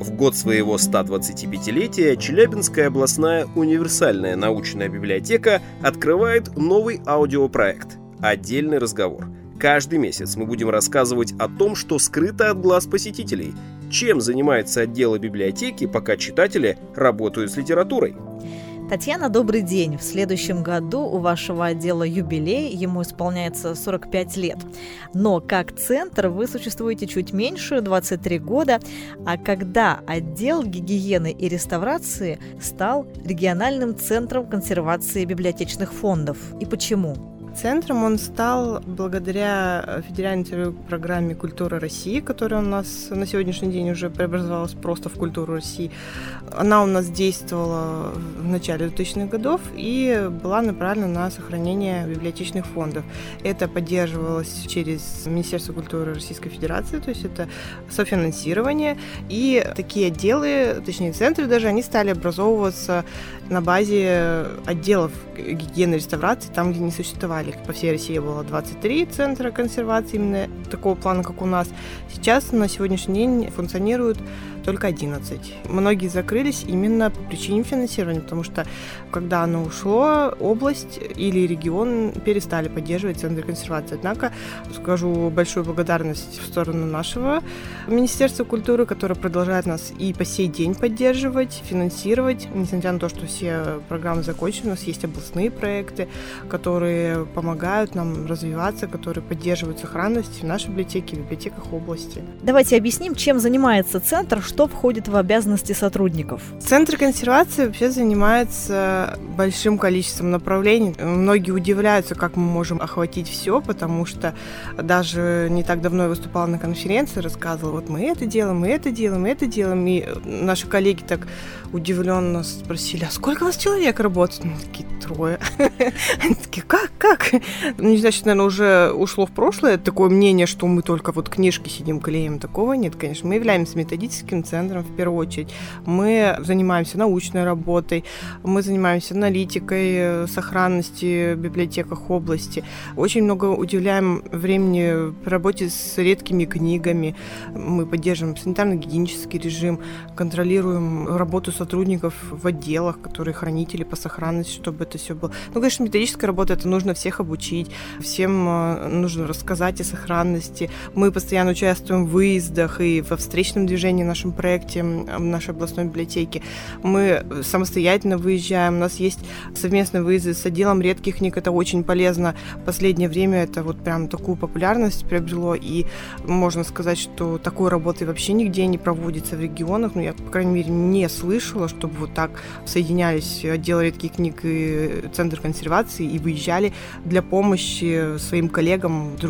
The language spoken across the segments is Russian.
В год своего 125-летия Челябинская областная универсальная научная библиотека открывает новый аудиопроект «Отдельный разговор». Каждый месяц мы будем рассказывать о том, что скрыто от глаз посетителей, чем занимается отдел библиотеки, пока читатели работают с литературой. Татьяна, добрый день. В следующем году у вашего отдела юбилей, ему исполняется 45 лет. Но как центр вы существуете чуть меньше, 23 года. А когда отдел гигиены и реставрации стал региональным центром консервации библиотечных фондов? И почему? Центром он стал благодаря федеральной программе «Культура России», которая у нас на сегодняшний день уже преобразовалась просто в «Культуру России». Она у нас действовала в начале 2000-х годов и была направлена на сохранение библиотечных фондов. Это поддерживалось через Министерство культуры Российской Федерации, то есть это софинансирование. И такие отделы, точнее центры даже, они стали образовываться на базе отделов гигиены и реставрации, там, где не существовали. По всей России было 23 центра консервации именно такого плана, как у нас. Сейчас на сегодняшний день функционируют только 11. Многие закрылись именно по причине финансирования, потому что когда оно ушло, область или регион перестали поддерживать центры консервации. Однако скажу большую благодарность в сторону нашего Министерства культуры, которое продолжает нас и по сей день поддерживать, финансировать, несмотря на то, что все программы закончены, у нас есть областные проекты, которые помогают нам развиваться, которые поддерживают сохранность в нашей библиотеке, в библиотеках области. Давайте объясним, чем занимается центр, что входит в обязанности сотрудников? Центр консервации вообще занимается большим количеством направлений. Многие удивляются, как мы можем охватить все, потому что даже не так давно я выступала на конференции, рассказывала, вот мы это делаем, мы это делаем, мы это делаем. И наши коллеги так удивленно спросили, а сколько у вас человек работает? Мы такие, трое. Они такие, как, как? Ну, не знаю, наверное, уже ушло в прошлое такое мнение, что мы только вот книжки сидим, клеим. Такого нет, конечно. Мы являемся методическим центром в первую очередь. Мы занимаемся научной работой, мы занимаемся аналитикой э, сохранности в библиотеках области. Очень много уделяем времени в работе с редкими книгами. Мы поддерживаем санитарно-гигиенический режим, контролируем работу сотрудников в отделах, которые хранители по сохранности, чтобы это все было. Ну, конечно, методическая работа, это нужно всех обучить, всем э, нужно рассказать о сохранности. Мы постоянно участвуем в выездах и во встречном движении нашем нашем проекте в нашей областной библиотеке. Мы самостоятельно выезжаем, у нас есть совместные выезды с отделом редких книг, это очень полезно. В последнее время это вот прям такую популярность приобрело, и можно сказать, что такой работы вообще нигде не проводится в регионах, ну, я, по крайней мере, не слышала, чтобы вот так соединялись отдел редких книг и Центр консервации и выезжали для помощи своим коллегам в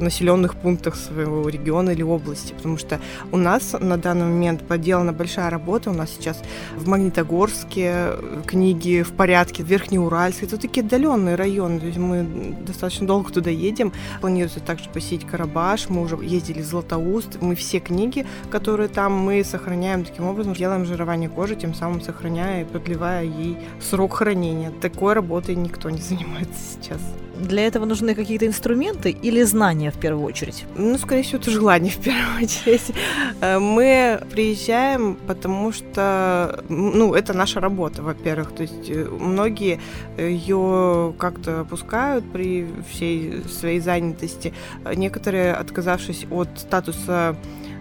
населенных пунктах своего региона или области, потому что у нас на данный момент поделана большая работа. У нас сейчас в Магнитогорске книги в порядке, в Верхнеуральске. Это такие отдаленные районы. То есть мы достаточно долго туда едем. Планируется также посетить Карабаш. Мы уже ездили в Златоуст. Мы все книги, которые там, мы сохраняем таким образом, делаем жирование кожи, тем самым сохраняя и продлевая ей срок хранения. Такой работой никто не занимается сейчас. Для этого нужны какие-то инструменты или знания в первую очередь? Ну, скорее всего, это желание в первую очередь. Э, мы приезжаем, потому что, ну, это наша работа, во-первых. То есть э, многие ее как-то опускают при всей своей занятости. Некоторые, отказавшись от статуса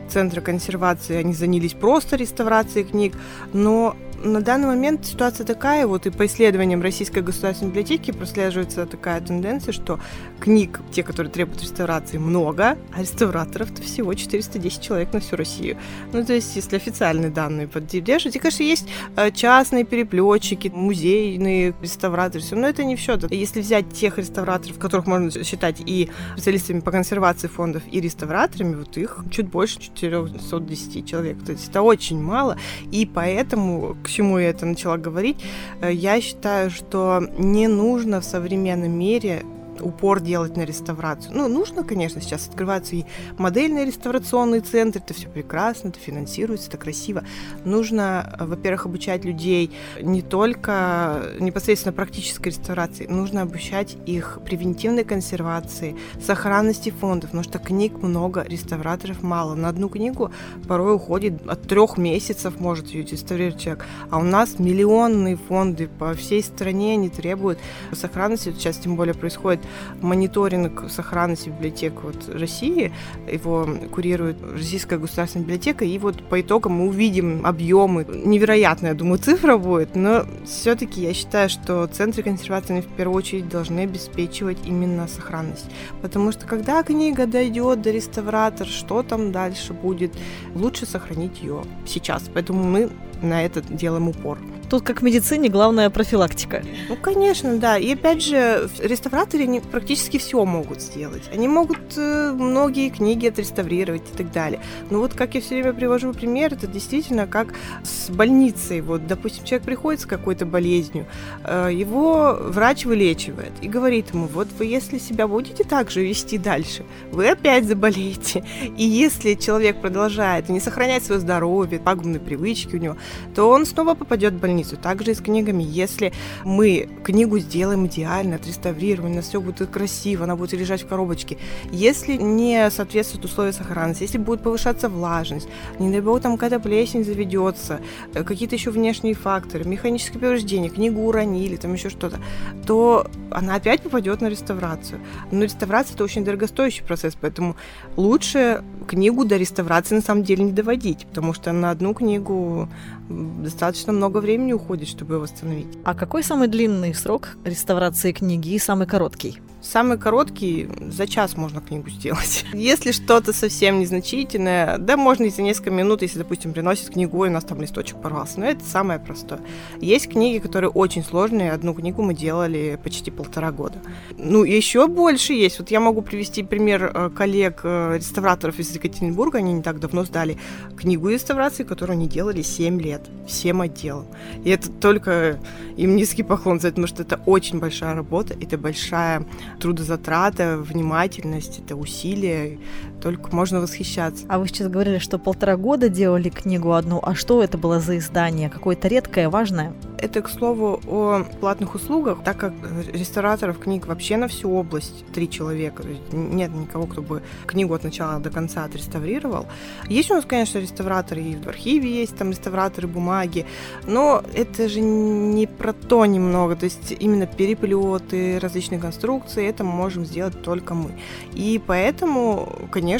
центра консервации, они занялись просто реставрацией книг, но на данный момент ситуация такая, вот и по исследованиям Российской государственной библиотеки прослеживается такая тенденция, что книг, те, которые требуют реставрации, много, а реставраторов-то всего 410 человек на всю Россию. Ну, то есть, если официальные данные поддерживать, и, конечно, есть э, частные переплетчики, музейные реставраторы, все, но это не все. Если взять тех реставраторов, которых можно считать и специалистами по консервации фондов, и реставраторами, вот их чуть больше 410 человек. То есть это очень мало, и поэтому к чему я это начала говорить, э, я считаю, что не нужно в современном мире упор делать на реставрацию. Ну, нужно, конечно, сейчас открываются и модельные реставрационные центры, это все прекрасно, это финансируется, это красиво. Нужно, во-первых, обучать людей не только непосредственно практической реставрации, нужно обучать их превентивной консервации, сохранности фондов, потому что книг много, реставраторов мало. На одну книгу порой уходит от трех месяцев, может ее реставрировать человек. А у нас миллионные фонды по всей стране, они требуют сохранности. Сейчас тем более происходит мониторинг сохранности библиотек вот России. Его курирует Российская государственная библиотека. И вот по итогам мы увидим объемы. Невероятная, я думаю, цифра будет. Но все-таки я считаю, что центры консервации в первую очередь должны обеспечивать именно сохранность. Потому что когда книга дойдет до реставратора, что там дальше будет, лучше сохранить ее сейчас. Поэтому мы на это делаем упор. Тут, как в медицине, главная профилактика. Ну, конечно, да. И опять же, реставраторы практически все могут сделать. Они могут э, многие книги отреставрировать и так далее. Но вот как я все время привожу пример, это действительно как с больницей. Вот, допустим, человек приходит с какой-то болезнью, э, его врач вылечивает и говорит ему, вот вы если себя будете так же вести дальше, вы опять заболеете. И если человек продолжает не сохранять свое здоровье, пагубные привычки у него, то он снова попадет в больницу страницу. Также и с книгами. Если мы книгу сделаем идеально, отреставрируем, у нас все будет красиво, она будет лежать в коробочке. Если не соответствует условия сохранности, если будет повышаться влажность, не дай бог там какая-то плесень заведется, э, какие-то еще внешние факторы, механическое повреждение, книгу уронили, там еще что-то, то она опять попадет на реставрацию. Но реставрация это очень дорогостоящий процесс, поэтому лучше книгу до реставрации на самом деле не доводить, потому что на одну книгу достаточно много времени уходит, чтобы восстановить. А какой самый длинный срок реставрации книги и самый короткий? Самый короткий, за час можно книгу сделать. Если что-то совсем незначительное, да, можно и за несколько минут, если, допустим, приносит книгу, и у нас там листочек порвался. Но это самое простое. Есть книги, которые очень сложные. Одну книгу мы делали почти полтора года. Ну, еще больше есть. Вот я могу привести пример э, коллег-реставраторов э, из Екатеринбурга. Они не так давно сдали книгу реставрации, которую они делали 7 лет. Всем отделом. И это только им низкий поклон за это, потому что это очень большая работа, это большая трудозатрата, внимательность, это усилия, только можно восхищаться. А вы сейчас говорили, что полтора года делали книгу одну, а что это было за издание? Какое-то редкое, важное? Это, к слову, о платных услугах, так как рестораторов книг вообще на всю область три человека, нет никого, кто бы книгу от начала до конца отреставрировал. Есть у нас, конечно, реставраторы, и в архиве есть там реставраторы бумаги, но это же не про то немного, то есть именно переплеты, различные конструкции, это мы можем сделать только мы. И поэтому, конечно,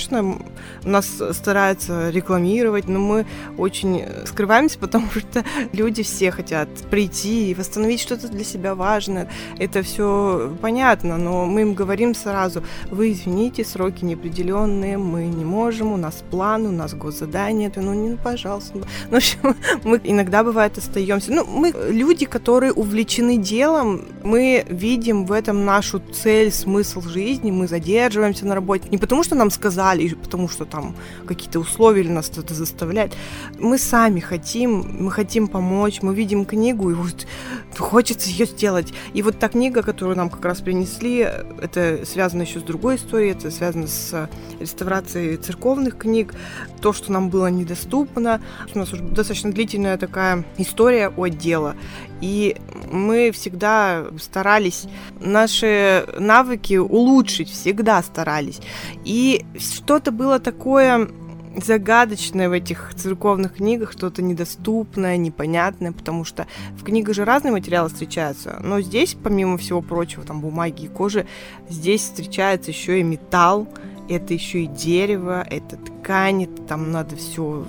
нас стараются рекламировать, но мы очень скрываемся, потому что люди все хотят прийти и восстановить что-то для себя важное. Это все понятно, но мы им говорим сразу, вы извините, сроки неопределенные, мы не можем, у нас план, у нас госзадание, ну, не, пожалуйста. Ну, в общем, мы иногда бывает остаемся. Ну, мы люди, которые увлечены делом, мы видим в этом нашу цель, смысл жизни, мы задерживаемся на работе. Не потому, что нам сказали, и потому что там какие-то условия или нас это заставляет. Мы сами хотим, мы хотим помочь, мы видим книгу, и вот хочется ее сделать. И вот та книга, которую нам как раз принесли, это связано еще с другой историей, это связано с реставрацией церковных книг, то, что нам было недоступно. У нас уже достаточно длительная такая история у отдела. И мы всегда старались наши навыки улучшить, всегда старались. И что-то было такое загадочное в этих церковных книгах, что-то недоступное, непонятное, потому что в книгах же разные материалы встречаются, но здесь, помимо всего прочего, там бумаги и кожи, здесь встречается еще и металл, это еще и дерево, это ткань, это там надо все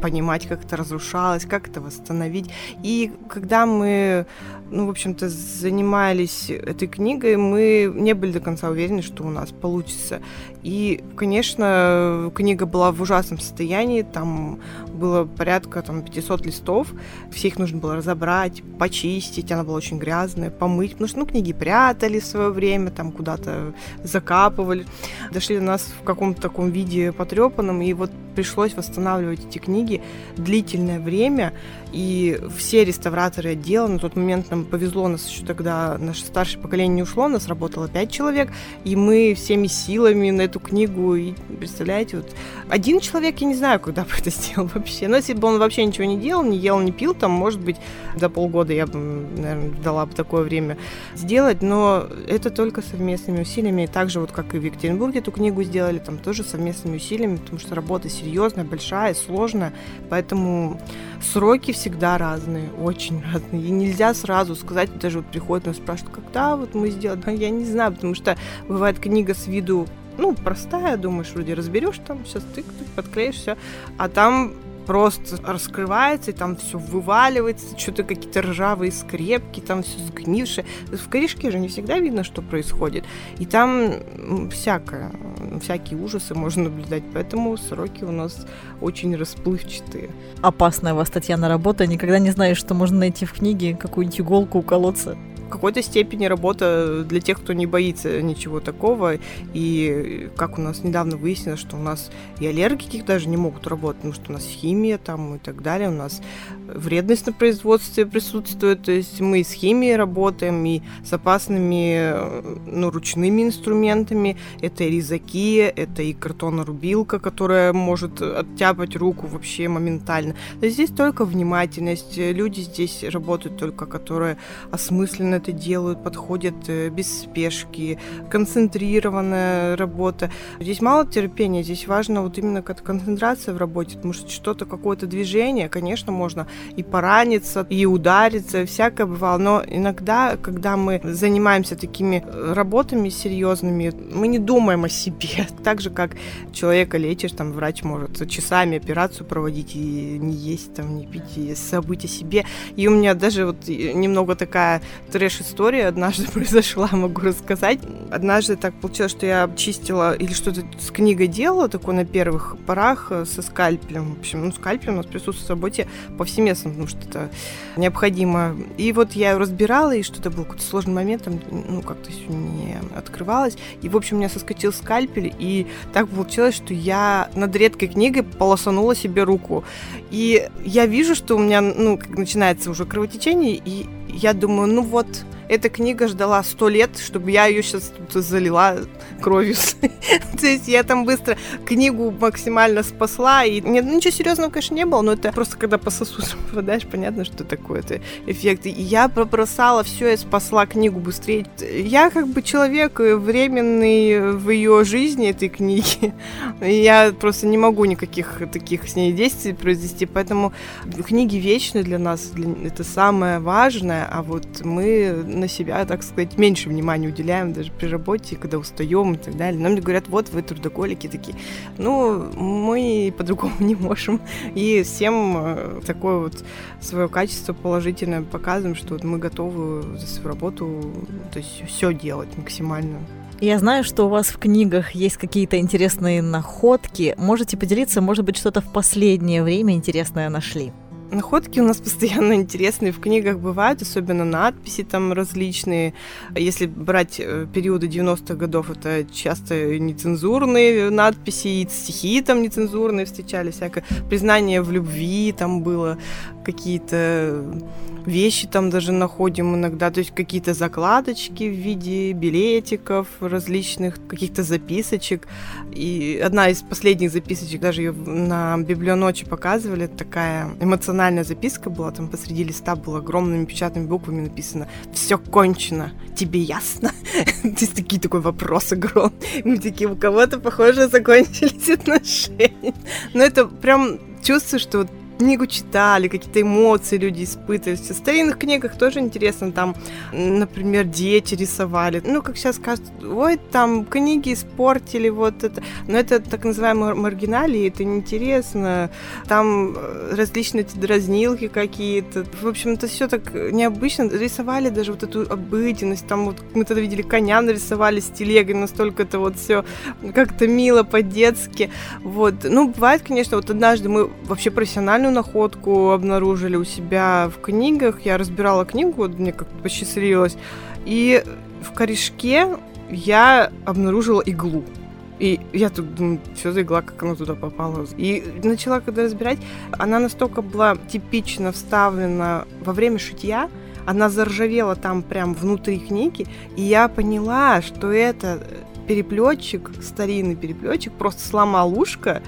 понимать, как это разрушалось, как это восстановить. И когда мы, ну, в общем-то, занимались этой книгой, мы не были до конца уверены, что у нас получится. И, конечно, книга была в ужасном состоянии, там было порядка там, 500 листов, все их нужно было разобрать, почистить, она была очень грязная, помыть, потому что ну, книги прятали в свое время, там куда-то закапывали. Дошли до нас в каком-то таком виде потрепанном, и вот пришлось восстанавливать эти книги длительное время, и все реставраторы отдела, на тот момент нам Нам повезло, нас еще тогда наше старшее поколение не ушло, нас работало пять человек, и мы всеми силами на эту книгу, и представляете, вот один человек, я не знаю, когда бы это сделал вообще. Но если бы он вообще ничего не делал, не ел, не пил, там, может быть, за полгода я бы, наверное, дала бы такое время сделать, но это только совместными усилиями. Так же, вот как и в Екатеринбурге эту книгу сделали, там тоже совместными усилиями, потому что работа серьезная, большая, сложная, поэтому сроки всегда разные, очень разные. И нельзя сразу сказать, даже вот приходят нас спрашивают, когда вот мы сделали, я не знаю, потому что бывает книга с виду ну, простая, думаешь, вроде разберешь там, сейчас тык, подклеишь, все. А там просто раскрывается, и там все вываливается, что-то какие-то ржавые скрепки, там все сгнившее. В корешке же не всегда видно, что происходит. И там всякое, всякие ужасы можно наблюдать, поэтому сроки у нас очень расплывчатые. Опасная у вас, Татьяна, работа. Никогда не знаешь, что можно найти в книге, какую-нибудь иголку уколоться в какой-то степени работа для тех, кто не боится ничего такого. И как у нас недавно выяснилось, что у нас и аллергики даже не могут работать, потому что у нас химия там и так далее, у нас вредность на производстве присутствует, то есть мы с химией работаем, и с опасными ну, ручными инструментами. Это и резаки, это и картонорубилка, которая может оттяпать руку вообще моментально. Здесь только внимательность. Люди здесь работают только, которые осмысленно это делают, подходят э, без спешки, концентрированная работа. Здесь мало терпения, здесь важно вот именно концентрация в работе, потому что что-то, какое-то движение, конечно, можно и пораниться, и удариться, всякое бывало, но иногда, когда мы занимаемся такими э, работами серьезными, мы не думаем о себе, так же, как человека лечишь, там, врач может часами операцию проводить и не есть, там, не пить, и забыть о себе. И у меня даже вот немного такая трэш-история однажды произошла, могу рассказать. Однажды так получилось, что я обчистила или что-то с книгой делала, такое на первых порах э, со скальпелем. В общем, ну, скальпель у нас присутствует в работе повсеместно, потому что это необходимо. И вот я ее разбирала, и что-то был какой-то сложный момент, там, ну, как-то все не открывалось. И, в общем, у меня соскочил скальпель, и так получилось, что я над редкой книгой полосанула себе руку. И я вижу, что у меня, ну, начинается уже кровотечение, и я думаю, ну вот, эта книга ждала сто лет, чтобы я ее сейчас тут залила кровью. То есть я там быстро книгу максимально спасла. И нет, ничего серьезного, конечно, не было, но это просто когда по сосудам попадаешь, понятно, что такое это эффект. И я пробросала все и спасла книгу быстрее. Я как бы человек временный в ее жизни этой книги. Я просто не могу никаких таких с ней действий произвести, поэтому книги вечны для нас, это самое важное, а вот мы на себя, так сказать, меньше внимания уделяем даже при работе, когда устаем и так далее. Нам говорят, вот вы трудоголики такие. Ну, мы по-другому не можем. И всем э, такое вот свое качество положительное показываем, что вот мы готовы за свою работу, то есть все делать максимально. Я знаю, что у вас в книгах есть какие-то интересные находки. Можете поделиться, может быть, что-то в последнее время интересное нашли? Находки у нас постоянно интересные в книгах бывают, особенно надписи там различные. Если брать э, периоды 90-х годов, это часто нецензурные надписи, и стихи там нецензурные встречались, всякое признание в любви там было, какие-то вещи там даже находим иногда, то есть какие-то закладочки в виде билетиков различных, каких-то записочек. И одна из последних записочек, даже ее на библионочи показывали, такая эмоциональная записка была, там посреди листа было огромными печатными буквами написано «Все кончено, тебе ясно?» То есть такие такой вопрос огромный. Мы такие, у кого-то, похоже, закончились отношения. Но это прям чувствую, что книгу читали, какие-то эмоции люди испытывали. В старинных книгах тоже интересно, там, например, дети рисовали. Ну, как сейчас скажут, ой, там книги испортили, вот это. Но это так называемые маргиналии, это неинтересно. Там э, различные эти дразнилки какие-то. В общем, это все так необычно. Рисовали даже вот эту обыденность. Там вот мы тогда видели коня нарисовали с телегой, настолько это вот все как-то мило по-детски. Вот. Ну, бывает, конечно, вот однажды мы вообще профессионально уникальную находку обнаружили у себя в книгах. Я разбирала книгу, вот мне как-то посчастливилось. И в корешке я обнаружила иглу. И я тут думаю, что за игла, как она туда попала. И начала когда разбирать, она настолько была типично вставлена во время шитья, она заржавела там прям внутри книги, и я поняла, что это переплетчик, старинный переплетчик, просто сломал ушко,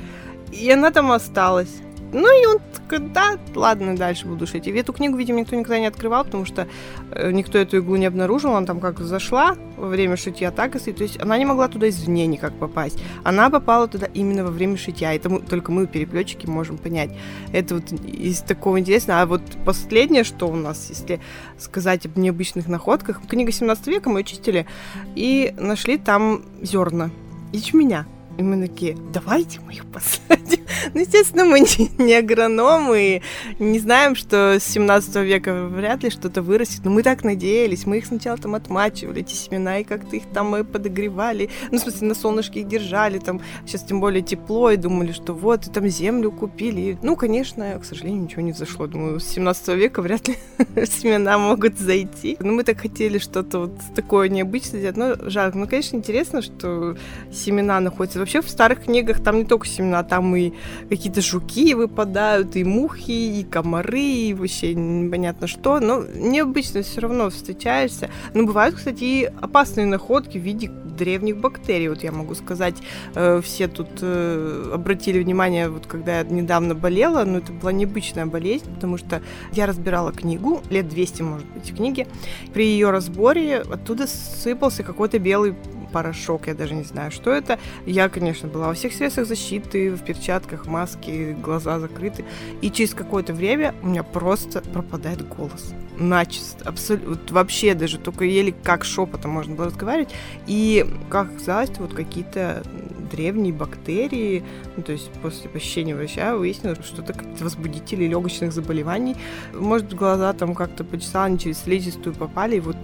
и она там осталась. Ну и он да, ладно, дальше буду шить. И эту книгу, видимо, никто никогда не открывал, потому что э, никто эту иглу не обнаружил. Она там как зашла во время шитья, так и стоит. То есть она не могла туда извне никак попасть. Она попала туда именно во время шитья. Это мы, только мы, переплетчики, можем понять. Это вот из такого интересного. А вот последнее, что у нас, если сказать об необычных находках, книга 17 века мы чистили и нашли там зерна ячменя. И мы такие, давайте мы их посадим. Ну, естественно, мы не, не агрономы и не знаем, что с 17 века вряд ли что-то вырастет. Но мы так надеялись. Мы их сначала там отмачивали, эти семена, и как-то их там мы подогревали. Ну, в смысле, на солнышке их держали. Там сейчас тем более тепло, и думали, что вот, и там землю купили. Ну, конечно, к сожалению, ничего не зашло. Думаю, с 17 века вряд ли семена могут зайти. Но мы так хотели что-то вот такое необычное сделать. Но жалко. Ну, конечно, интересно, что семена находятся вообще в старых книгах там не только семена, там и какие-то жуки выпадают, и мухи, и комары, и вообще непонятно что. Но необычно все равно встречаешься. Но бывают, кстати, и опасные находки в виде древних бактерий. Вот я могу сказать, э, все тут э, обратили внимание, вот когда я недавно болела, но это была необычная болезнь, потому что я разбирала книгу, лет 200, может быть, книги. При ее разборе оттуда сыпался какой-то белый порошок, я даже не знаю, что это. Я, конечно, была во всех средствах защиты, в перчатках, маске, глаза закрыты. И через какое-то время у меня просто пропадает голос. Начисто, абсолютно, вообще даже только еле как шепотом можно было разговаривать. И, как оказалось, вот какие-то древние бактерии, ну, то есть после посещения врача выяснилось, что это как-то возбудители легочных заболеваний. Может, глаза там как-то почесала, они через слизистую попали, и вот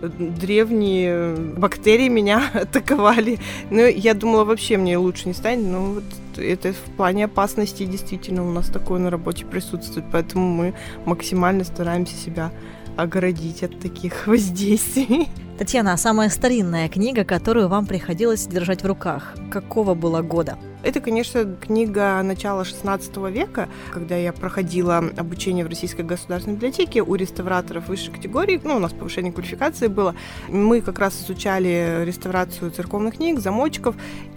э, древние бактерии меня атаковали. Ну, я думала, вообще мне лучше не станет, но вот это в плане опасности действительно у нас такое на работе присутствует, поэтому мы максимально стараемся себя оградить от таких воздействий. Татьяна, а самая старинная книга, которую вам приходилось держать в руках, какого было года? Это, конечно, книга начала XVI века, когда я проходила обучение в Российской государственной библиотеке у реставраторов высшей категории. Ну, у нас повышение квалификации было. Мы как раз изучали реставрацию церковных книг, замочков.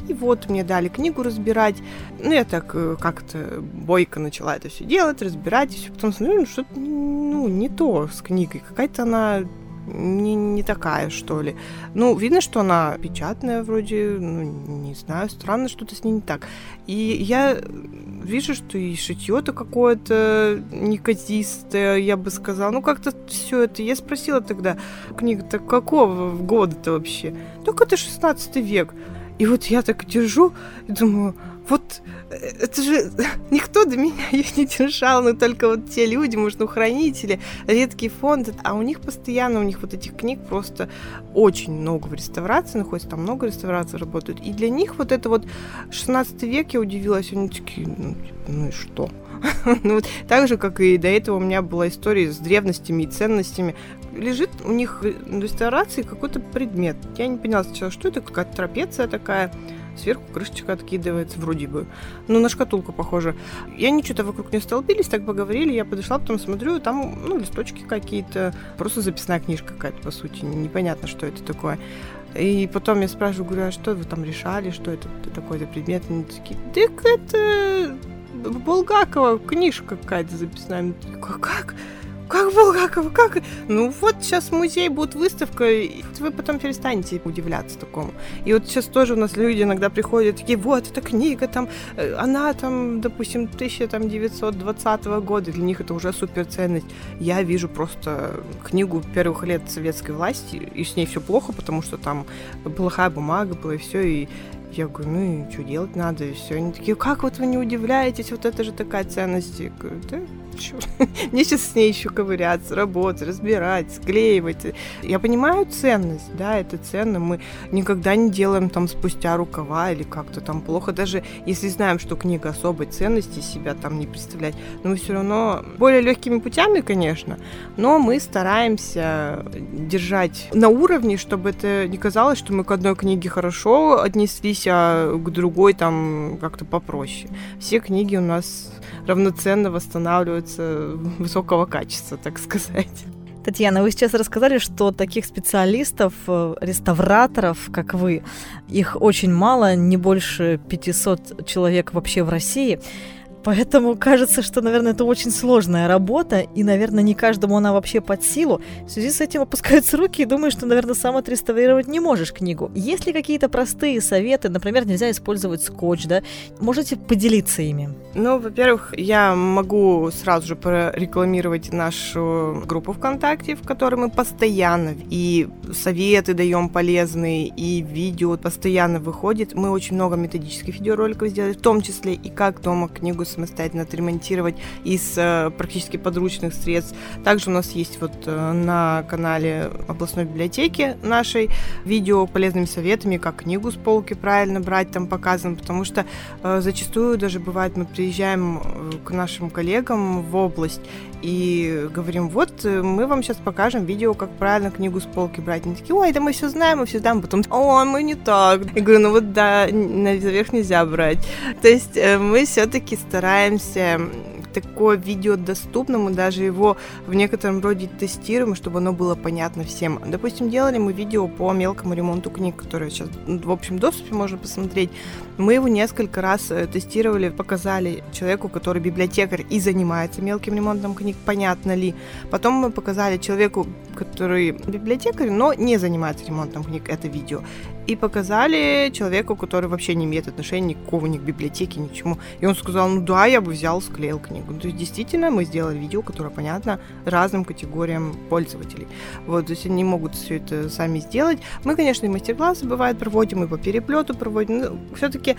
И вот мне дали книгу разбирать. Ну, я так э, как-то бойко начала это все делать, разбирать. И все. Потом смотрю, ну, что-то ну, не то с книгой. Какая-то она не, не такая, что ли. Ну, видно, что она печатная вроде, ну, не знаю, странно, что-то с ней не так. И я вижу, что и шитье-то какое-то неказистое, я бы сказала. Ну, как-то все это. Я спросила тогда, книга-то какого года-то вообще? Так это 16 век. И вот я так держу и думаю, вот э, это же никто до меня ее не держал, но только вот те люди, может, ну, хранители, редкий фонд, а у них постоянно, у них вот этих книг просто очень много в реставрации находится, там много реставраций работают, и для них вот это вот 16 век, я удивилась, они такие, ну, типа, ну и что? ну, вот, так же, как и до этого у меня была история с древностями и ценностями. Лежит у них в реставрации какой-то предмет. Я не поняла сначала, что это, какая-то трапеция такая сверху крышечка откидывается, вроде бы. Ну, на шкатулку похоже. И они что-то вокруг не столбились, так поговорили, я подошла, потом смотрю, там, ну, листочки какие-то, просто записная книжка какая-то, по сути, непонятно, что это такое. И потом я спрашиваю, говорю, а что вы там решали, что это такой-то предмет? Они такие, так это Булгакова книжка какая-то записная. Как? Как Булгакова? Как? Ну вот сейчас музей будет выставка, и вы потом перестанете удивляться такому. И вот сейчас тоже у нас люди иногда приходят, такие, вот, эта книга там, э, она там, допустим, 1920 года, для них это уже суперценность. Я вижу просто книгу первых лет советской власти, и с ней все плохо, потому что там плохая бумага была, и все, и я говорю, ну и что делать надо, и все. Они такие, как вот вы не удивляетесь, вот это же такая ценность. Я говорю, да, черт. Мне сейчас с ней еще ковыряться, работать, разбирать, склеивать. Я понимаю ценность, да, это ценно. Мы никогда не делаем там спустя рукава или как-то там плохо. Даже если знаем, что книга особой ценности себя там не представляет, но мы все равно более легкими путями, конечно, но мы стараемся держать на уровне, чтобы это не казалось, что мы к одной книге хорошо отнеслись, а к другой там как-то попроще. Все книги у нас равноценно восстанавливаются высокого качества, так сказать. Татьяна, вы сейчас рассказали, что таких специалистов, э, реставраторов, как вы, их очень мало, не больше 500 человек вообще в России. Поэтому кажется, что, наверное, это очень сложная работа, и, наверное, не каждому она вообще под силу. В связи с этим опускаются руки и думаешь, что, наверное, сам отреставрировать не можешь книгу. Есть ли какие-то простые советы? Например, нельзя использовать скотч, да? Можете поделиться ими? Ну, во-первых, я могу сразу же прорекламировать нашу группу ВКонтакте, в которой мы постоянно и советы даем полезные, и видео постоянно выходит. Мы очень много методических видеороликов сделали, в том числе и как дома книгу самостоятельно отремонтировать из э, практически подручных средств. Также у нас есть вот э, на канале областной библиотеки нашей видео полезными советами, как книгу с полки правильно брать, там показано, потому что э, зачастую даже бывает мы при приезжаем к нашим коллегам в область и говорим, вот, э, мы вам сейчас покажем видео, как правильно книгу с полки брать. Они такие, ой, да мы все знаем, мы все знаем. Потом, о, мы не так. Я говорю, ну вот да, наверх нельзя брать. То есть э, мы все-таки стараемся такое видео доступно, мы даже его в некотором роде тестируем, чтобы оно было понятно всем. Допустим, делали мы видео по мелкому ремонту книг, которые сейчас в общем доступе можно посмотреть. Мы его несколько раз э, тестировали, показали человеку, который библиотекарь и занимается мелким ремонтом книг, понятно ли. Потом мы показали человеку, который библиотекарь, но не занимается ремонтом книг, это видео. И показали человеку, который вообще не имеет отношения никакого ни к библиотеке, ни чему. И он сказал, ну да, я бы взял, склеил книгу. То есть действительно мы сделали видео, которое понятно разным категориям пользователей. Вот, то есть они могут все это сами сделать. Мы, конечно, и мастер-классы бывает проводим, и по переплету проводим. Но все-таки,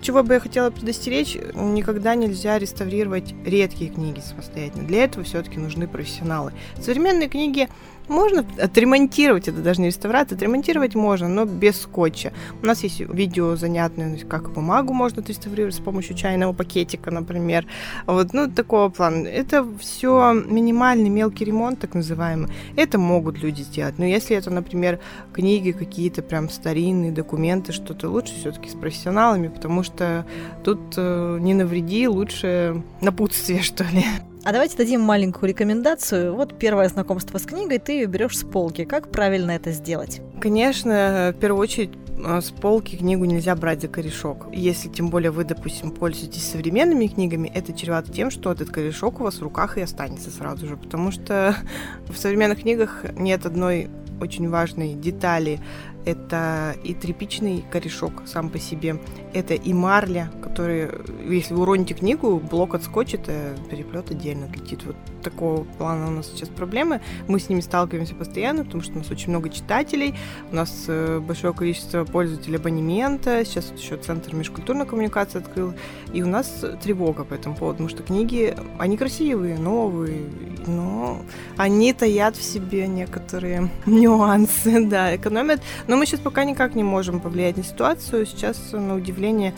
чего бы я хотела предостеречь, никогда нельзя реставрировать редкие книги самостоятельно. Для этого все-таки нужны профессионалы. Современные книги можно отремонтировать, это даже не реставрация, отремонтировать можно, но без скотча. У нас есть видео занятное, как бумагу можно отреставрировать с помощью чайного пакетика, например. Вот, ну, такого плана. Это все минимальный мелкий ремонт, так называемый. Это могут люди сделать. Но если это, например, книги какие-то прям старинные, документы, что-то лучше все-таки с профессионалами, потому что тут э, не навреди, лучше напутствие, что ли. А давайте дадим маленькую рекомендацию. Вот первое знакомство с книгой, ты ее берешь с полки. Как правильно это сделать? Конечно, в первую очередь э, с полки книгу нельзя брать за корешок. Если тем более вы, допустим, пользуетесь современными книгами, это чревато тем, что этот корешок у вас в руках и останется сразу же, потому что в современных книгах нет одной очень важной детали это и тряпичный корешок сам по себе, это и марля, который, если вы уроните книгу, блок отскочит, а переплет отдельно летит. Вот такого плана у нас сейчас проблемы. Мы с ними сталкиваемся постоянно, потому что у нас очень много читателей, у нас э, большое количество пользователей абонемента, сейчас вот еще Центр межкультурной коммуникации открыл, и у нас тревога по этому поводу, потому что книги, они красивые, новые, но они таят в себе некоторые нюансы, да, экономят. Но мы сейчас пока никак не можем повлиять на ситуацию. Сейчас, на удивление,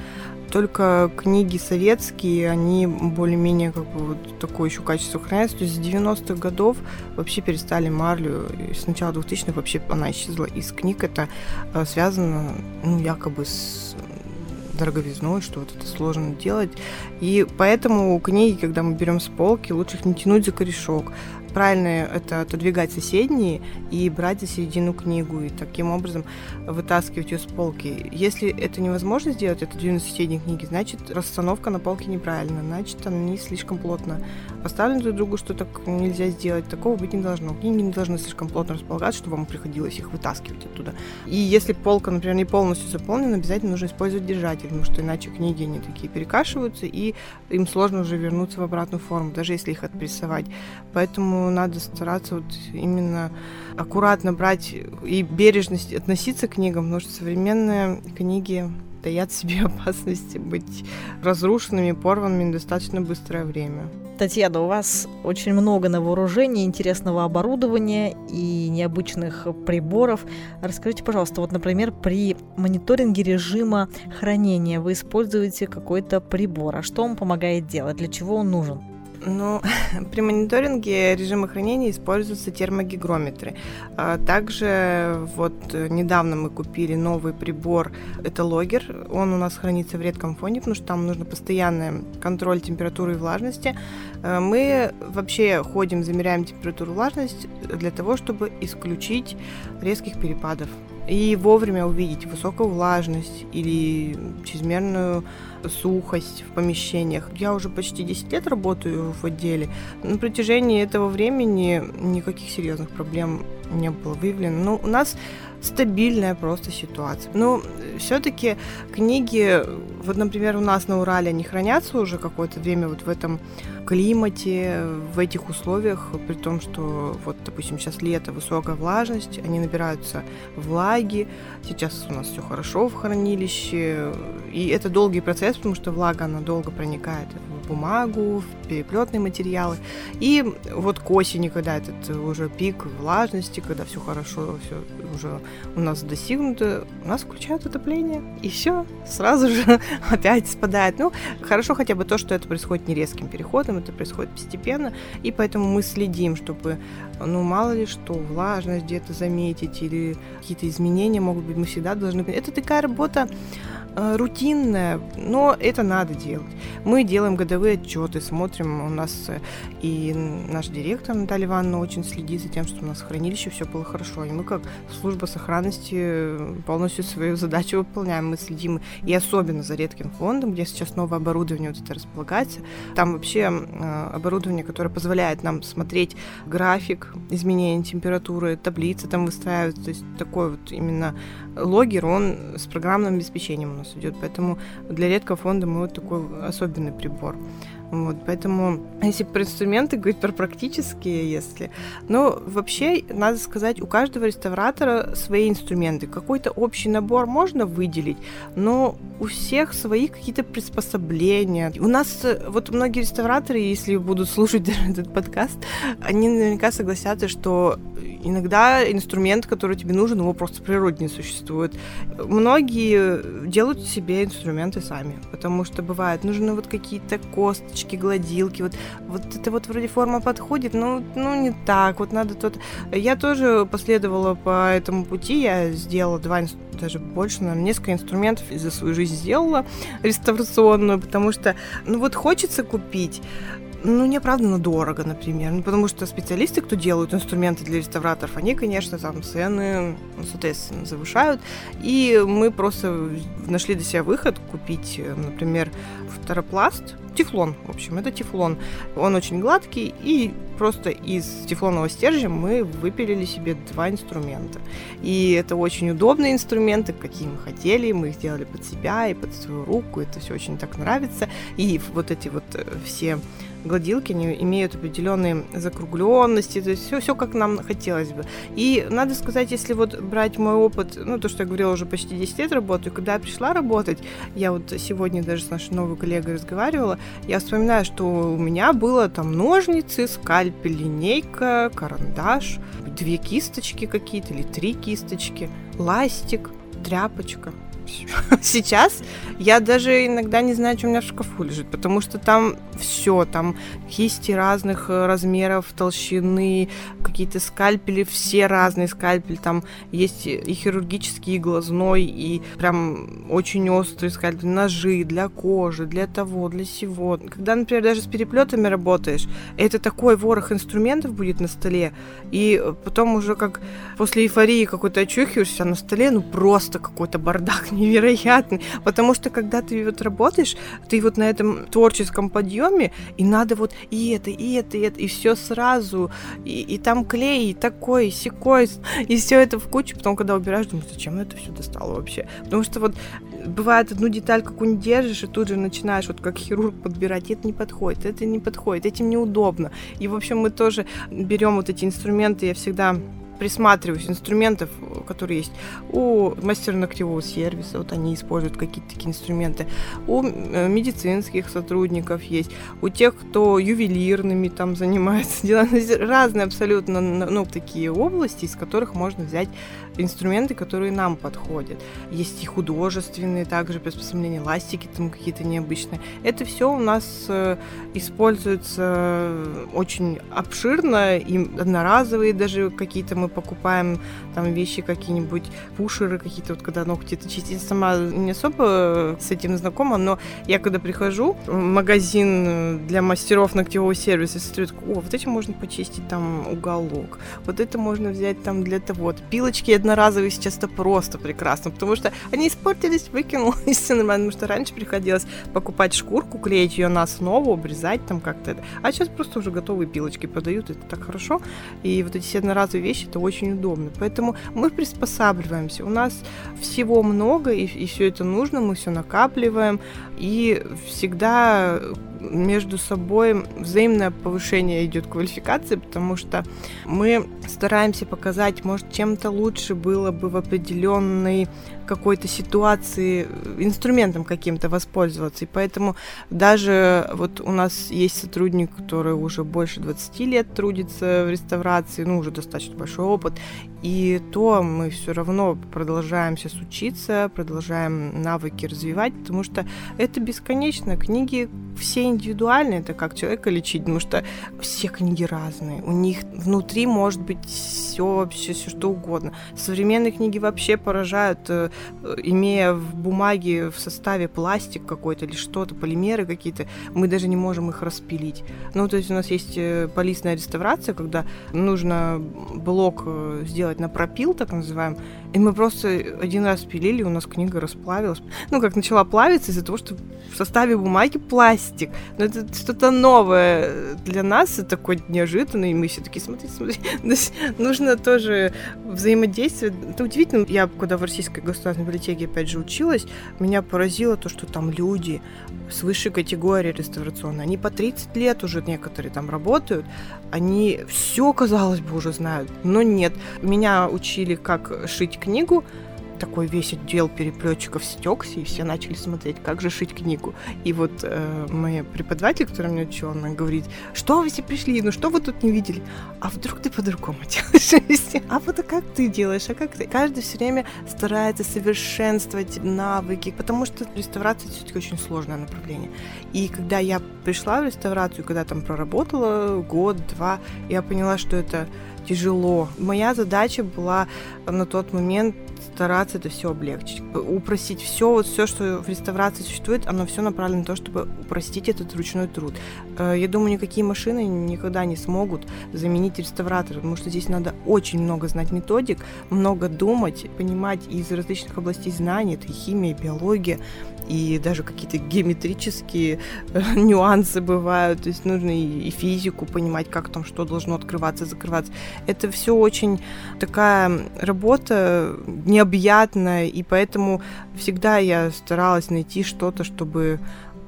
только книги советские, они более-менее как бы вот такое еще качество хранятся. То есть с 90-х годов вообще перестали марлю. И с начала 2000-х вообще она исчезла из книг. Это э, связано, ну, якобы с дороговизной, что вот это сложно делать. И поэтому книги, когда мы берем с полки, лучше их не тянуть за корешок. Правильно это отодвигать соседние и брать за середину книгу, и таким образом вытаскивать ее с полки. Если это невозможно сделать, отодвинуть соседние книги, значит, расстановка на полке неправильно, значит, они слишком плотно поставлены друг другу, что так нельзя сделать. Такого быть не должно. Книги не должны слишком плотно располагаться, чтобы вам приходилось их вытаскивать оттуда. И если полка, например, не полностью заполнена, обязательно нужно использовать держатель, потому что иначе книги, они такие перекашиваются, и им сложно уже вернуться в обратную форму, даже если их отпрессовать. Поэтому надо стараться вот именно аккуратно брать и бережность относиться к книгам, потому что современные книги таят себе опасности быть разрушенными, порванными достаточно быстрое время. Татьяна, у вас очень много на вооружении интересного оборудования и необычных приборов. Расскажите, пожалуйста, вот, например, при мониторинге режима хранения вы используете какой-то прибор. А что он помогает делать? Для чего он нужен? Ну, при мониторинге режима хранения используются термогигрометры. А также вот недавно мы купили новый прибор, это логер. Он у нас хранится в редком фоне, потому что там нужно постоянный контроль температуры и влажности. А мы вообще ходим, замеряем температуру и влажность для того, чтобы исключить резких перепадов и вовремя увидеть высокую влажность или чрезмерную сухость в помещениях. Я уже почти 10 лет работаю в отделе. На протяжении этого времени никаких серьезных проблем не было выявлено. Но у нас стабильная просто ситуация. Но все-таки книги, вот, например, у нас на Урале они хранятся уже какое-то время вот в этом климате, в этих условиях, при том, что вот, допустим, сейчас лето, высокая влажность, они набираются влаги, сейчас у нас все хорошо в хранилище, и это долгий процесс, потому что влага, она долго проникает в бумагу, в переплетные материалы, и вот к осени, когда этот уже пик влажности, когда все хорошо, все уже у нас достигнуто, у нас включают отопление, и все, сразу же опять спадает. Ну, хорошо хотя бы то, что это происходит не резким переходом, это происходит постепенно, и поэтому мы следим, чтобы, ну, мало ли что, влажность где-то заметить или какие-то изменения могут быть, мы всегда должны... Это такая работа, рутинная, но это надо делать. Мы делаем годовые отчеты, смотрим, у нас э, и наш директор Наталья Ивановна очень следит за тем, что у нас в хранилище все было хорошо. И мы как служба сохранности э, полностью свою задачу выполняем. Мы следим и особенно за редким фондом, где сейчас новое оборудование вот это располагается. Там вообще оборудование, которое позволяет нам смотреть график изменения температуры, таблицы там выстраивать. То есть такой вот именно логер, он с программным обеспечением нас идет. Поэтому для редкого фонда мы вот такой особенный прибор. Вот, поэтому, если про инструменты говорить про практические, если... Ну, вообще, надо сказать, у каждого реставратора свои инструменты. Какой-то общий набор можно выделить, но у всех свои какие-то приспособления. У нас вот многие реставраторы, если будут слушать этот подкаст, они наверняка согласятся, что иногда инструмент, который тебе нужен, его просто в природе не существует. Многие делают себе инструменты сами, потому что бывает, нужны вот какие-то косточки, ручки, гладилки, вот, вот это вот вроде форма подходит, но ну не так, вот надо тот... Я тоже последовала по этому пути, я сделала два, даже больше, наверное, несколько инструментов за свою жизнь сделала реставрационную, потому что, ну вот хочется купить, ну, неоправданно дорого, например. Ну, потому что специалисты, кто делают инструменты для реставраторов, они, конечно, там цены, ну, соответственно, завышают. И мы просто нашли для себя выход купить, например, второпласт, тефлон, в общем, это тефлон. Он очень гладкий, и просто из тефлонового стержня мы выпилили себе два инструмента. И это очень удобные инструменты, какие мы хотели, мы их сделали под себя и под свою руку, это все очень так нравится. И вот эти вот э, все гладилки, они имеют определенные закругленности, то есть все, как нам хотелось бы. И надо сказать, если вот брать мой опыт, ну, то, что я говорила, уже почти 10 лет работаю, когда я пришла работать, я вот сегодня даже с нашей новой коллегой разговаривала, я вспоминаю, что у меня было там ножницы, скальпель, линейка, карандаш, две кисточки какие-то или три кисточки, ластик, тряпочка. Сейчас я даже иногда не знаю, что у меня в шкафу лежит, потому что там все, там кисти разных э, размеров, толщины, какие-то скальпели, все разные скальпели, там есть и хирургический, и глазной, и прям очень острый скальпель, ножи для кожи, для того, для всего. Когда, например, даже с переплетами работаешь, это такой ворох инструментов будет на столе, и потом уже как после эйфории какой-то очухиваешься на столе, ну просто какой-то бардак невероятный, потому что когда ты вот работаешь, ты вот на этом творческом подъеме, и надо вот и это, и это, и это, и все сразу, и, и там клей, и такой, и секой, и все это в кучу, потом, когда убираешь, думаешь, зачем это все достало вообще? Потому что вот бывает одну деталь какую-нибудь держишь, и тут же начинаешь вот как хирург подбирать, это не подходит, это не подходит, этим неудобно. И, в общем, мы тоже берем вот эти инструменты, я всегда присматриваюсь инструментов, которые есть у мастера ногтевого сервиса, вот они используют какие-то такие инструменты, у э, медицинских сотрудников есть, у тех, кто ювелирными там занимается, делами, разные абсолютно, ну, такие области, из которых можно взять инструменты, которые нам подходят. Есть и художественные, также приспособления, ластики там какие-то необычные. Это все у нас э, используется очень обширно, и одноразовые даже какие-то мы покупаем там вещи какие-нибудь, пушеры какие-то, вот когда ногти точить. Я сама не особо с этим знакома, но я когда прихожу в магазин для мастеров ногтевого сервиса, смотрю, о, вот этим можно почистить там уголок, вот это можно взять там для того. Вот пилочки одноразовые сейчас это просто прекрасно, потому что они испортились, выкинул, и все нормально, потому что раньше приходилось покупать шкурку, клеить ее на основу, обрезать там как-то это. А сейчас просто уже готовые пилочки продают, это так хорошо. И вот эти все одноразовые вещи, это очень удобно. Поэтому мы приспосабливаемся. У нас всего много, и, и все это нужно, мы все накапливаем. И всегда между собой взаимное повышение идет квалификации, потому что мы стараемся показать, может, чем-то лучше было бы в определенной какой-то ситуации инструментом каким-то воспользоваться. И поэтому даже вот у нас есть сотрудник, который уже больше 20 лет трудится в реставрации, ну, уже достаточно большой опыт, и то мы все равно продолжаем сейчас учиться, продолжаем навыки развивать, потому что это бесконечно. Книги все индивидуальные, это как человека лечить, потому что все книги разные. У них внутри может быть все вообще, все что угодно. Современные книги вообще поражают, э, имея в бумаге в составе пластик какой-то или что-то, полимеры какие-то, мы даже не можем их распилить. Ну, то есть у нас есть э, полисная реставрация, когда нужно блок э, сделать делать на пропил, так называем. И мы просто один раз пилили, у нас книга расплавилась. Ну, как начала плавиться из-за того, что в составе бумаги пластик. Но это что-то новое для нас, это такой неожиданный. И мы все такие, смотри, смотри. Нужно тоже взаимодействие. Это удивительно. Я, когда в Российской государственной библиотеке, опять же, училась, меня поразило то, что там люди с высшей категории реставрационной, они по 30 лет уже некоторые там работают, они все, казалось бы, уже знают, но нет. Меня учили, как шить книгу, такой весь отдел переплетчиков стекся, и все начали смотреть, как же шить книгу. И вот э, моя преподаватель, которая меня учила, она говорит, что вы все пришли, ну что вы тут не видели? А вдруг ты по-другому делаешь? а вот а как ты делаешь? А как ты? Каждый все время старается совершенствовать навыки, потому что реставрация все-таки очень сложное направление. И когда я пришла в реставрацию, когда там проработала год-два, я поняла, что это тяжело. Моя задача была на тот момент стараться это все облегчить, упростить все, вот все, что в реставрации существует, оно все направлено на то, чтобы упростить этот ручной труд. Э, я думаю, никакие машины никогда не смогут заменить реставратора, потому что здесь надо очень много знать методик, много думать, понимать из различных областей знаний, это и химия, и биология, и даже какие-то геометрические э, нюансы бывают, то есть нужно и, физику понимать, как там что должно открываться, закрываться. Это все очень такая работа необъятная, и поэтому всегда я старалась найти что-то, чтобы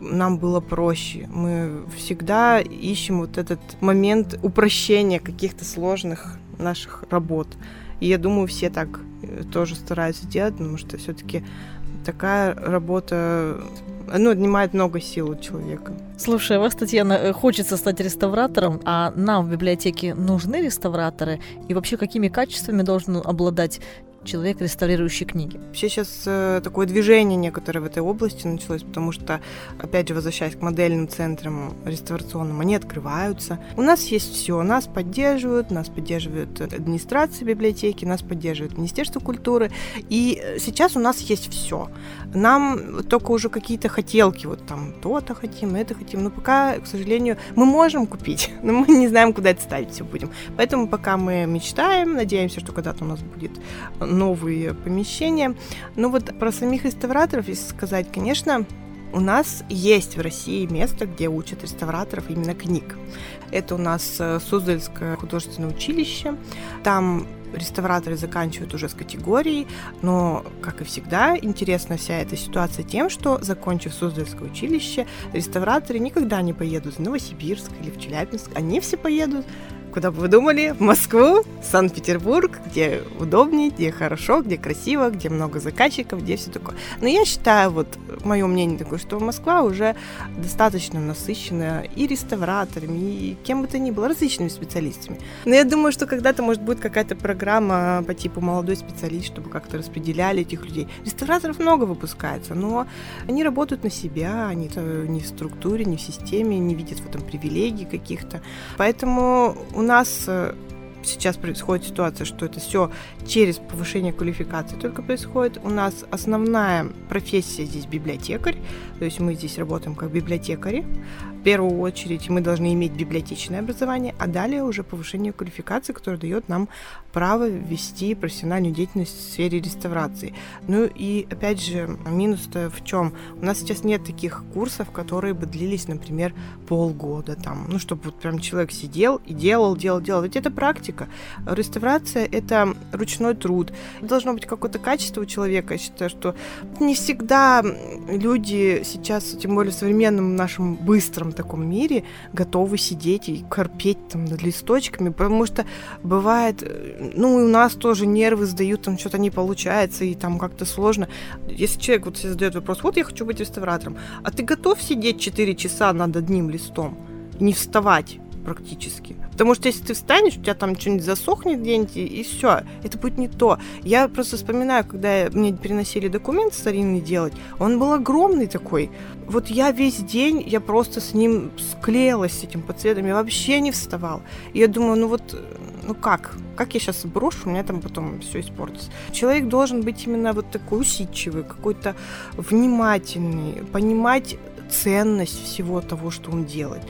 нам было проще. Мы всегда ищем вот этот момент упрощения каких-то сложных наших работ. И я думаю, все так э, тоже стараются делать, потому что все-таки такая работа ну, отнимает много сил у человека. Слушай, вас, Татьяна, э, хочется стать реставратором, а нам в библиотеке нужны реставраторы? И вообще, какими качествами должен обладать человек, реставрирующий книги. Вообще сейчас э, такое движение некоторое в этой области началось, потому что, опять же, возвращаясь к модельным центрам реставрационным, они открываются. У нас есть все, нас поддерживают, нас поддерживает администрация библиотеки, нас поддерживает Министерство культуры, и сейчас у нас есть все. Нам только уже какие-то хотелки, вот там то-то хотим, это хотим, но пока, к сожалению, мы можем купить, но мы не знаем, куда это ставить все будем. Поэтому пока мы мечтаем, надеемся, что когда-то у нас будет новые помещения. Но вот про самих реставраторов, если сказать, конечно, у нас есть в России место, где учат реставраторов именно книг. Это у нас э, Суздальское художественное училище. Там реставраторы заканчивают уже с категорией, но, как и всегда, интересна вся эта ситуация тем, что, закончив Суздальское училище, реставраторы никогда не поедут в Новосибирск или в Челябинск, они все поедут Куда бы вы думали? В Москву, Санкт-Петербург, где удобнее, где хорошо, где красиво, где много заказчиков, где все такое. Но я считаю, вот мое мнение такое, что Москва уже достаточно насыщена и реставраторами, и кем бы то ни было, различными специалистами. Но я думаю, что когда-то, может, будет какая-то программа по типу молодой специалист, чтобы как-то распределяли этих людей. Реставраторов много выпускается, но они работают на себя, они не в структуре, не в системе, не видят в этом привилегий каких-то. Поэтому у нас э, сейчас происходит ситуация, что это все через повышение квалификации только происходит. У нас основная профессия здесь библиотекарь, то есть мы здесь работаем как библиотекари. В первую очередь мы должны иметь библиотечное образование, а далее уже повышение квалификации, которое дает нам право вести профессиональную деятельность в сфере реставрации. Ну и опять же, минус-то в чем? У нас сейчас нет таких курсов, которые бы длились, например, полгода там, ну чтобы вот прям человек сидел и делал, делал, делал. Ведь это практика. Реставрация — это ручной труд. Должно быть какое-то качество у человека. Я считаю, что не всегда люди сейчас, тем более в современном нашем быстром таком мире, готовы сидеть и корпеть там над листочками, потому что бывает ну, и у нас тоже нервы сдают, там что-то не получается, и там как-то сложно. Если человек вот себе задает вопрос, вот я хочу быть реставратором, а ты готов сидеть 4 часа над одним листом не вставать? практически. Потому что если ты встанешь, у тебя там что-нибудь засохнет где-нибудь, и все, это будет не то. Я просто вспоминаю, когда мне переносили документ старинный делать, он был огромный такой. Вот я весь день, я просто с ним склеилась, с этим подцветом, я вообще не вставал. И я думаю, ну вот ну как? Как я сейчас брошу, у меня там потом все испортится. Человек должен быть именно вот такой усидчивый, какой-то внимательный, понимать ценность всего того, что он делает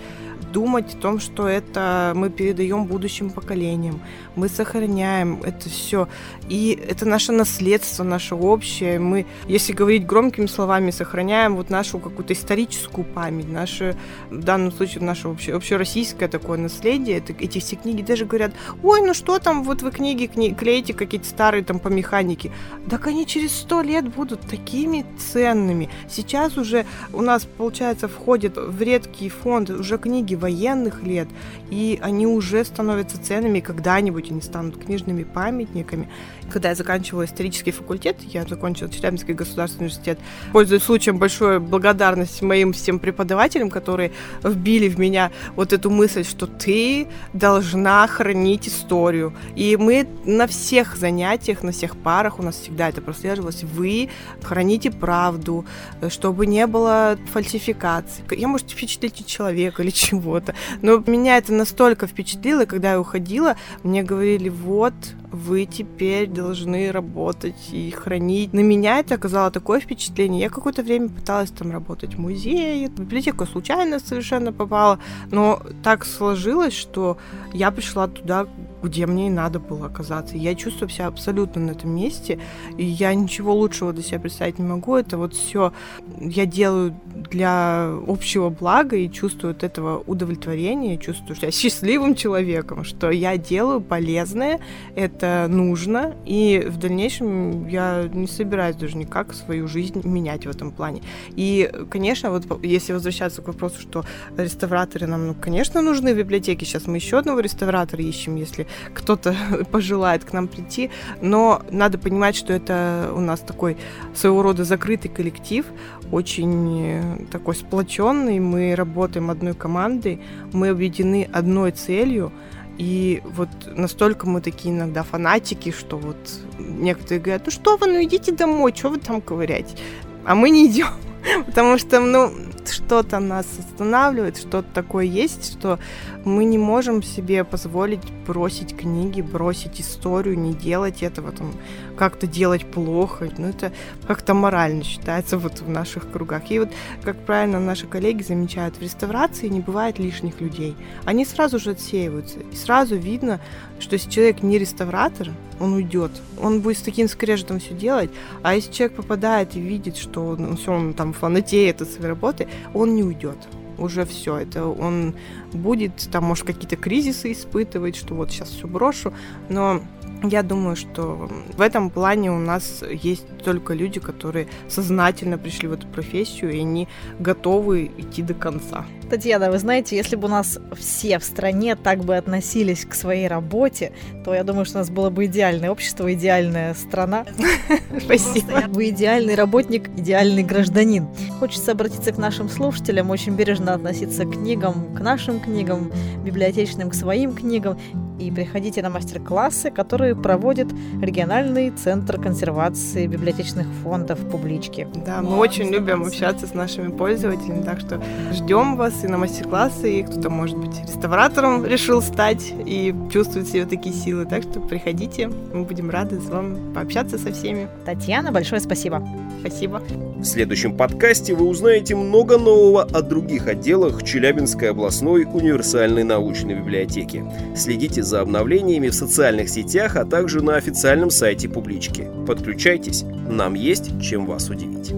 думать о том, что это мы передаем будущим поколениям, мы сохраняем это все. И это наше наследство, наше общее. Мы, если говорить громкими словами, сохраняем вот нашу какую-то историческую память, наше, в данном случае, наше обще, общероссийское такое наследие. Это, эти все книги даже говорят, ой, ну что там, вот вы книги кни клеите какие-то старые там по механике. Так они через сто лет будут такими ценными. Сейчас уже у нас, получается, входят в редкий фонд уже книги военных лет, и они уже становятся ценными, когда-нибудь они станут книжными памятниками. Когда я заканчивала исторический факультет, я закончила Челябинский государственный университет, пользуясь случаем большой благодарность моим всем преподавателям, которые вбили в меня вот эту мысль, что ты должна хранить историю. И мы на всех занятиях, на всех парах, у нас всегда это прослеживалось, вы храните правду, чтобы не было фальсификаций. Я, может, впечатлить человека или чего-то. Но меня это настолько впечатлило, когда я уходила, мне говорили, вот, вы теперь должны работать и хранить. На меня это оказало такое впечатление. Я какое-то время пыталась там работать в музее, в библиотеку случайно совершенно попала, но так сложилось, что я пришла туда, где мне и надо было оказаться. Я чувствую себя абсолютно на этом месте, и я ничего лучшего для себя представить не могу. Это вот все я делаю для общего блага и чувствую от этого удовлетворение, чувствую себя счастливым человеком, что я делаю полезное, это нужно, и в дальнейшем я не собираюсь даже никак свою жизнь менять в этом плане. И, конечно, вот если возвращаться к вопросу, что реставраторы нам, ну, конечно, нужны в библиотеке, сейчас мы еще одного реставратора ищем, если кто-то пожелает к нам прийти, но надо понимать, что это у нас такой своего рода закрытый коллектив, очень такой сплоченный, мы работаем одной командой, мы объединены одной целью, и вот настолько мы такие иногда фанатики, что вот некоторые говорят, ну что вы, ну идите домой, что вы там ковыряете? А мы не идем, потому что, ну, что-то нас останавливает, что-то такое есть, что мы не можем себе позволить бросить книги, бросить историю, не делать этого, там, как-то делать плохо. Ну, это как-то морально считается вот в наших кругах. И вот, как правильно наши коллеги замечают, в реставрации не бывает лишних людей. Они сразу же отсеиваются. И сразу видно, что если человек не реставратор, он уйдет. Он будет с таким скрежетом все делать. А если человек попадает и видит, что он, все, он там фанатеет от своей работы, он не уйдет уже все, это он будет, там, может, какие-то кризисы испытывать, что вот сейчас все брошу, но Я думаю, что в этом плане у нас есть только люди, которые сознательно пришли в эту профессию, и они готовы идти до конца. Татьяна, вы знаете, если бы у нас все в стране так бы относились к своей работе, то я думаю, что у нас было бы идеальное общество, идеальная страна. Спасибо. Вы идеальный работник, идеальный гражданин. Хочется обратиться к нашим слушателям, очень бережно относиться к книгам, к нашим книгам, библиотечным, к своим книгам и приходите на мастер-классы, которые проводит региональный центр консервации библиотечных фондов публички. Да, мы очень любим общаться с нашими пользователями, так что ждем вас и на мастер-классы, и кто-то, может быть, реставратором решил стать и чувствует себе такие силы, так что приходите, мы будем рады с вами пообщаться со всеми. Татьяна, большое спасибо. Спасибо. В следующем подкасте вы узнаете много нового о других отделах Челябинской областной универсальной научной библиотеки. Следите за обновлениями в социальных сетях, а также на официальном сайте публички. Подключайтесь, нам есть чем вас удивить.